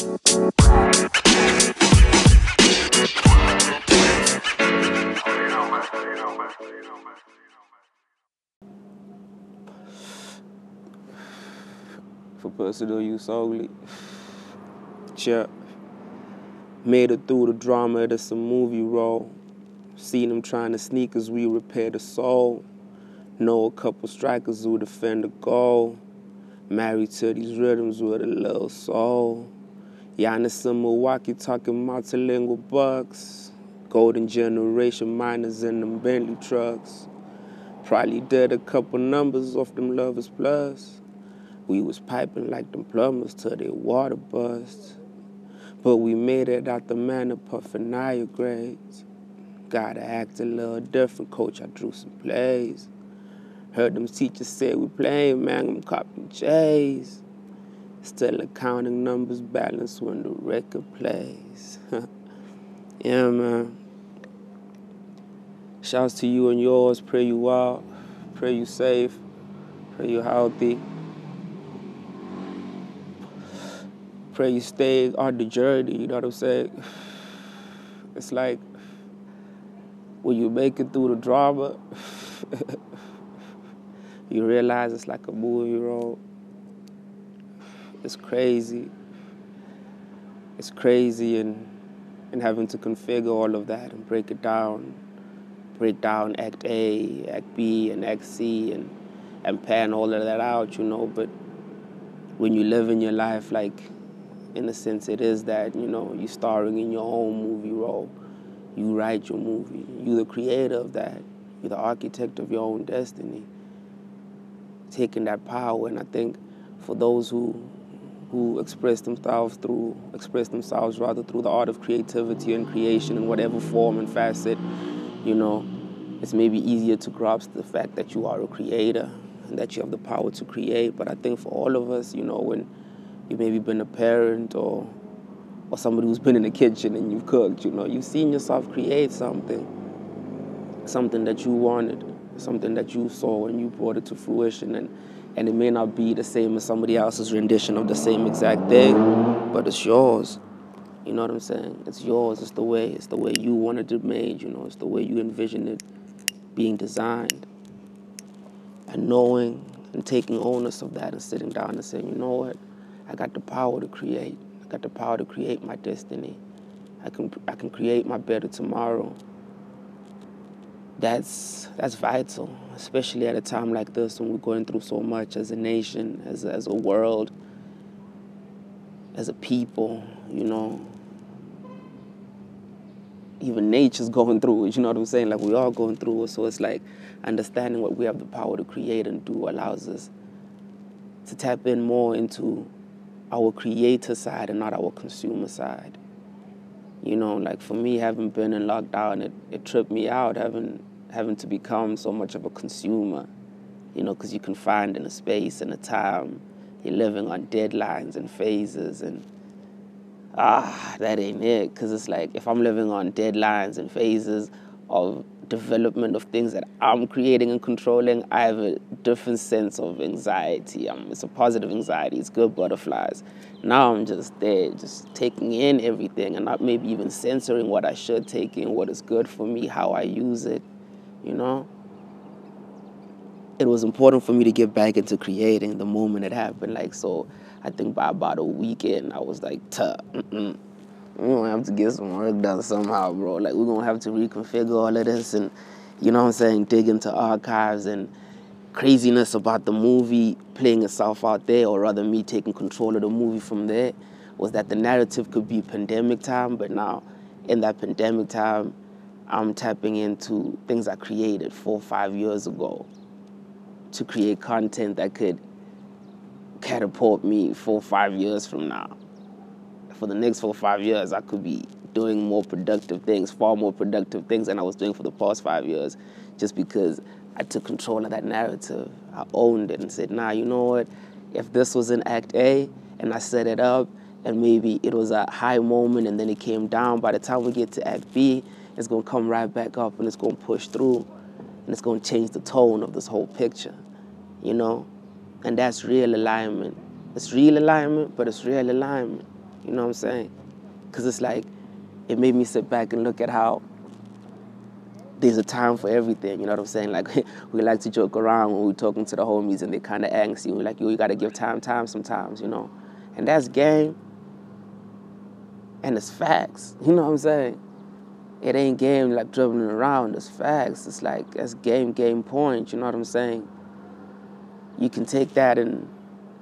For personal use only. Yeah. Made it through the drama, that's a movie role. Seen them trying to sneak as we repair the soul. Know a couple strikers who defend the goal. Married to these rhythms with a little soul. Giannis in Milwaukee talking multilingual bucks. Golden generation miners in them Bentley trucks. Probably did a couple numbers off them lovers plus. We was piping like them plumbers till their water bust. But we made it out the man of puffin' higher grades. Gotta act a little different, coach. I drew some plays. Heard them teachers say we playing, man, I'm copying J's. Still accounting numbers balance when the record plays. yeah, man. Shouts to you and yours. Pray you well. Pray you safe. Pray you healthy. Pray you stay on the journey. You know what I'm saying? It's like when you make it through the drama, you realize it's like a movie role. It's crazy. It's crazy and and having to configure all of that and break it down break down Act A, Act B, and Act C, and and pan all of that out, you know. But when you live in your life, like in a sense, it is that you know you're starring in your own movie role. You write your movie. You're the creator of that. You're the architect of your own destiny. Taking that power, and I think for those who who express themselves through express themselves rather through the art of creativity and creation in whatever form and facet you know, it's maybe easier to grasp the fact that you are a creator and that you have the power to create. But I think for all of us, you know, when you've maybe been a parent or or somebody who's been in the kitchen and you've cooked, you know, you've seen yourself create something, something that you wanted, something that you saw and you brought it to fruition and and it may not be the same as somebody else's rendition of the same exact thing, but it's yours. You know what I'm saying? It's yours. It's the way. It's the way you wanted it made. You know, it's the way you envisioned it being designed. And knowing and taking onus of that and sitting down and saying, you know what? I got the power to create. I got the power to create my destiny. I can I can create my better tomorrow. That's that's vital, especially at a time like this when we're going through so much as a nation, as as a world, as a people. You know, even nature's going through it. You know what I'm saying? Like we are going through it. So it's like understanding what we have the power to create and do allows us to tap in more into our creator side and not our consumer side. You know, like for me, having been in lockdown, it, it tripped me out having having to become so much of a consumer. You know, because you can find in a space and a time. You're living on deadlines and phases and ah, that ain't it. Because it's like if I'm living on deadlines and phases of development of things that I'm creating and controlling, I have a different sense of anxiety. Um, it's a positive anxiety, it's good butterflies. Now I'm just there, just taking in everything and not maybe even censoring what I should take in, what is good for me, how I use it, you know? It was important for me to get back into creating the moment it happened. Like, so I think by about a weekend, I was like, tuh. We're gonna have to get some work done somehow, bro. Like, we're gonna have to reconfigure all of this and, you know what I'm saying, dig into archives and craziness about the movie playing itself out there, or rather, me taking control of the movie from there, was that the narrative could be pandemic time, but now in that pandemic time, I'm tapping into things I created four five years ago to create content that could catapult me four five years from now. For the next four or five years, I could be doing more productive things, far more productive things than I was doing for the past five years, just because I took control of that narrative. I owned it and said, nah, you know what? If this was in Act A and I set it up, and maybe it was a high moment and then it came down, by the time we get to Act B, it's gonna come right back up and it's gonna push through and it's gonna change the tone of this whole picture, you know? And that's real alignment. It's real alignment, but it's real alignment. You know what I'm saying? Because it's like, it made me sit back and look at how there's a time for everything. You know what I'm saying? Like we like to joke around when we're talking to the homies and they kind of angsty. We're like, yo, you gotta give time, time sometimes, you know. And that's game. And it's facts. You know what I'm saying? It ain't game like dribbling around. It's facts. It's like that's game, game point. You know what I'm saying? You can take that and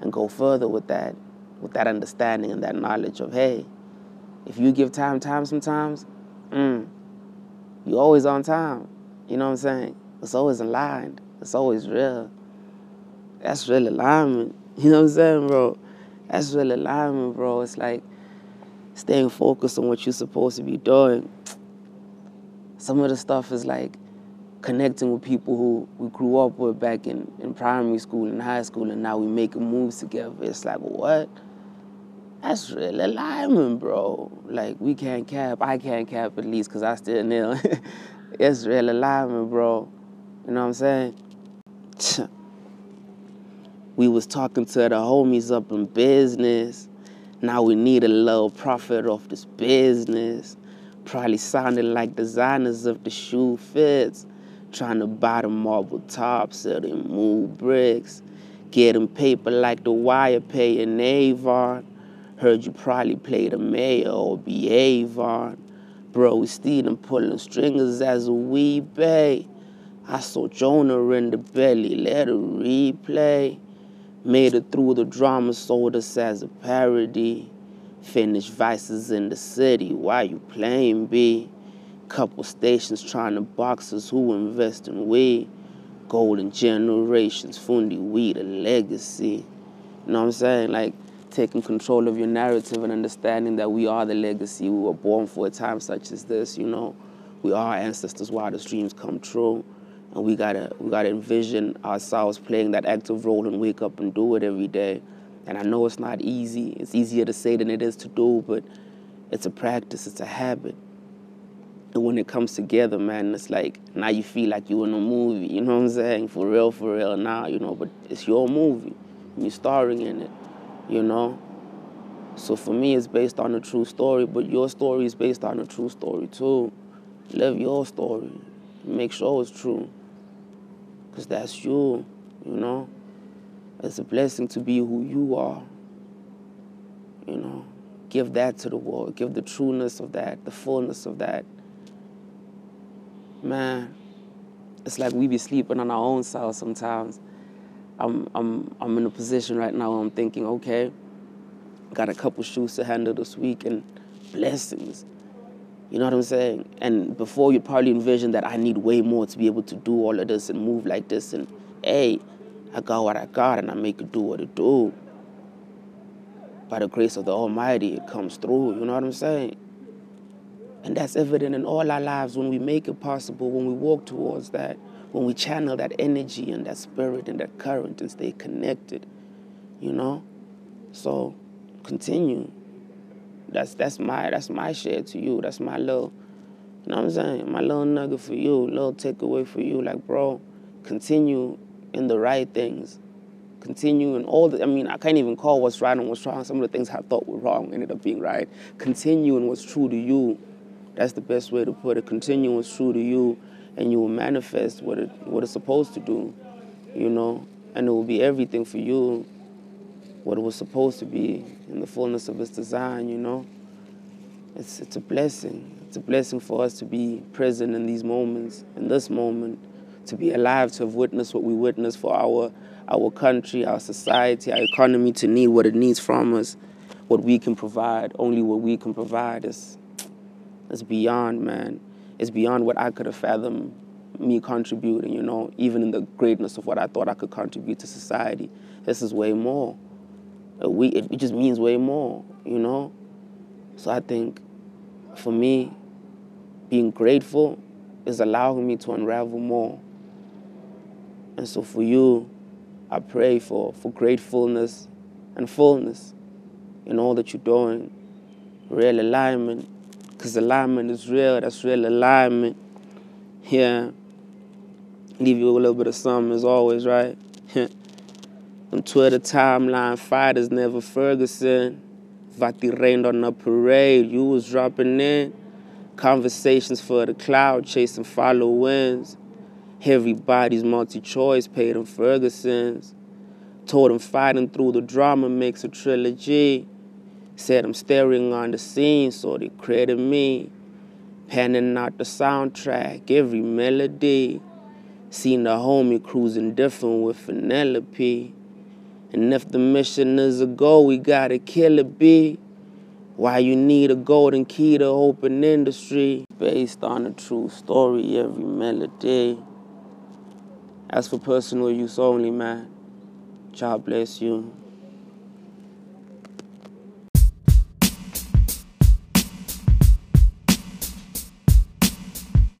and go further with that, with that understanding and that knowledge of hey, if you give time, time sometimes, mm, you always on time. You know what I'm saying? It's always aligned. It's always real. That's real alignment. You know what I'm saying, bro? That's real alignment, bro. It's like staying focused on what you're supposed to be doing. Some of the stuff is like connecting with people who we grew up with back in, in primary school and high school, and now we making moves together. It's like, what? That's real alignment, bro. Like, we can't cap. I can't cap at least because I still kneel. it's real alignment, bro. You know what I'm saying? we was talking to the homies up in business. Now we need a little profit off this business. Probably sounded like designers of the shoe fits. Trying to buy the marble tops so they move bricks. Getting paper like the wire pay in Avon. Heard you probably play the mayor or be Avon. Bro, we stealing, pulling stringers as a Wee-Bey. I saw Jonah in the belly, let her replay. Made it through the drama, sold us as a parody. Finished vices in the city, why you playing B? Couple stations trying to box us who invest in weed. Golden generations, Fundi weed, a legacy. You know what I'm saying? Like taking control of your narrative and understanding that we are the legacy. We were born for a time such as this, you know. We are ancestors' wildest dreams come true and we gotta we gotta envision ourselves playing that active role and wake up and do it every day. And I know it's not easy. It's easier to say than it is to do, but it's a practice. It's a habit. And when it comes together, man, it's like now you feel like you're in a movie. You know what I'm saying? For real, for real. Now, you know, but it's your movie. You're starring in it. You know. So for me, it's based on a true story, but your story is based on a true story too. Live your story. Make sure it's true because that's you, you know. It's a blessing to be who you are, you know. Give that to the world. Give the trueness of that, the fullness of that. Man, it's like we be sleeping on our own self sometimes. I'm, I'm, I'm in a position right now where I'm thinking, okay, got a couple shoes to handle this week and blessings. You know what I'm saying? And before you probably envision that I need way more to be able to do all of this and move like this. And hey, I got what I got and I make it do what it do. By the grace of the Almighty, it comes through. You know what I'm saying? And that's evident in all our lives when we make it possible, when we walk towards that, when we channel that energy and that spirit and that current and stay connected. You know? So continue. That's that's my that's my share to you. That's my little, you know what I'm saying? My little nugget for you, little takeaway for you. Like, bro, continue in the right things. Continue in all the. I mean, I can't even call what's right and what's wrong. Some of the things I thought were wrong ended up being right. Continue in what's true to you. That's the best way to put it. Continue what's true to you, and you will manifest what it what it's supposed to do. You know, and it will be everything for you what it was supposed to be in the fullness of its design, you know. It's, it's a blessing. It's a blessing for us to be present in these moments, in this moment, to be alive, to have witnessed what we witnessed for our, our country, our society, our economy, to need what it needs from us, what we can provide, only what we can provide. Is, it's beyond, man. It's beyond what I could have fathomed me contributing, you know, even in the greatness of what I thought I could contribute to society. This is way more we it just means way more, you know. So I think, for me, being grateful is allowing me to unravel more. And so for you, I pray for for gratefulness and fullness in all that you're doing, real alignment, because alignment is real. That's real alignment. Yeah. Leave you a little bit of something as always, right? On Twitter timeline, fighters never Ferguson. Vati rained on a parade, you was dropping in. Conversations for the cloud, chasing follow winds. Everybody's multi-choice, paid them Ferguson's. Told him fighting through the drama makes a trilogy. Said I'm staring on the scene, so they credit me. Panning out the soundtrack, every melody. Seen the homie cruising different with Penelope. And if the mission is a goal, we gotta kill it, B. Why you need a golden key to open industry? Based on a true story, every melody. As for personal use only, man. God bless you.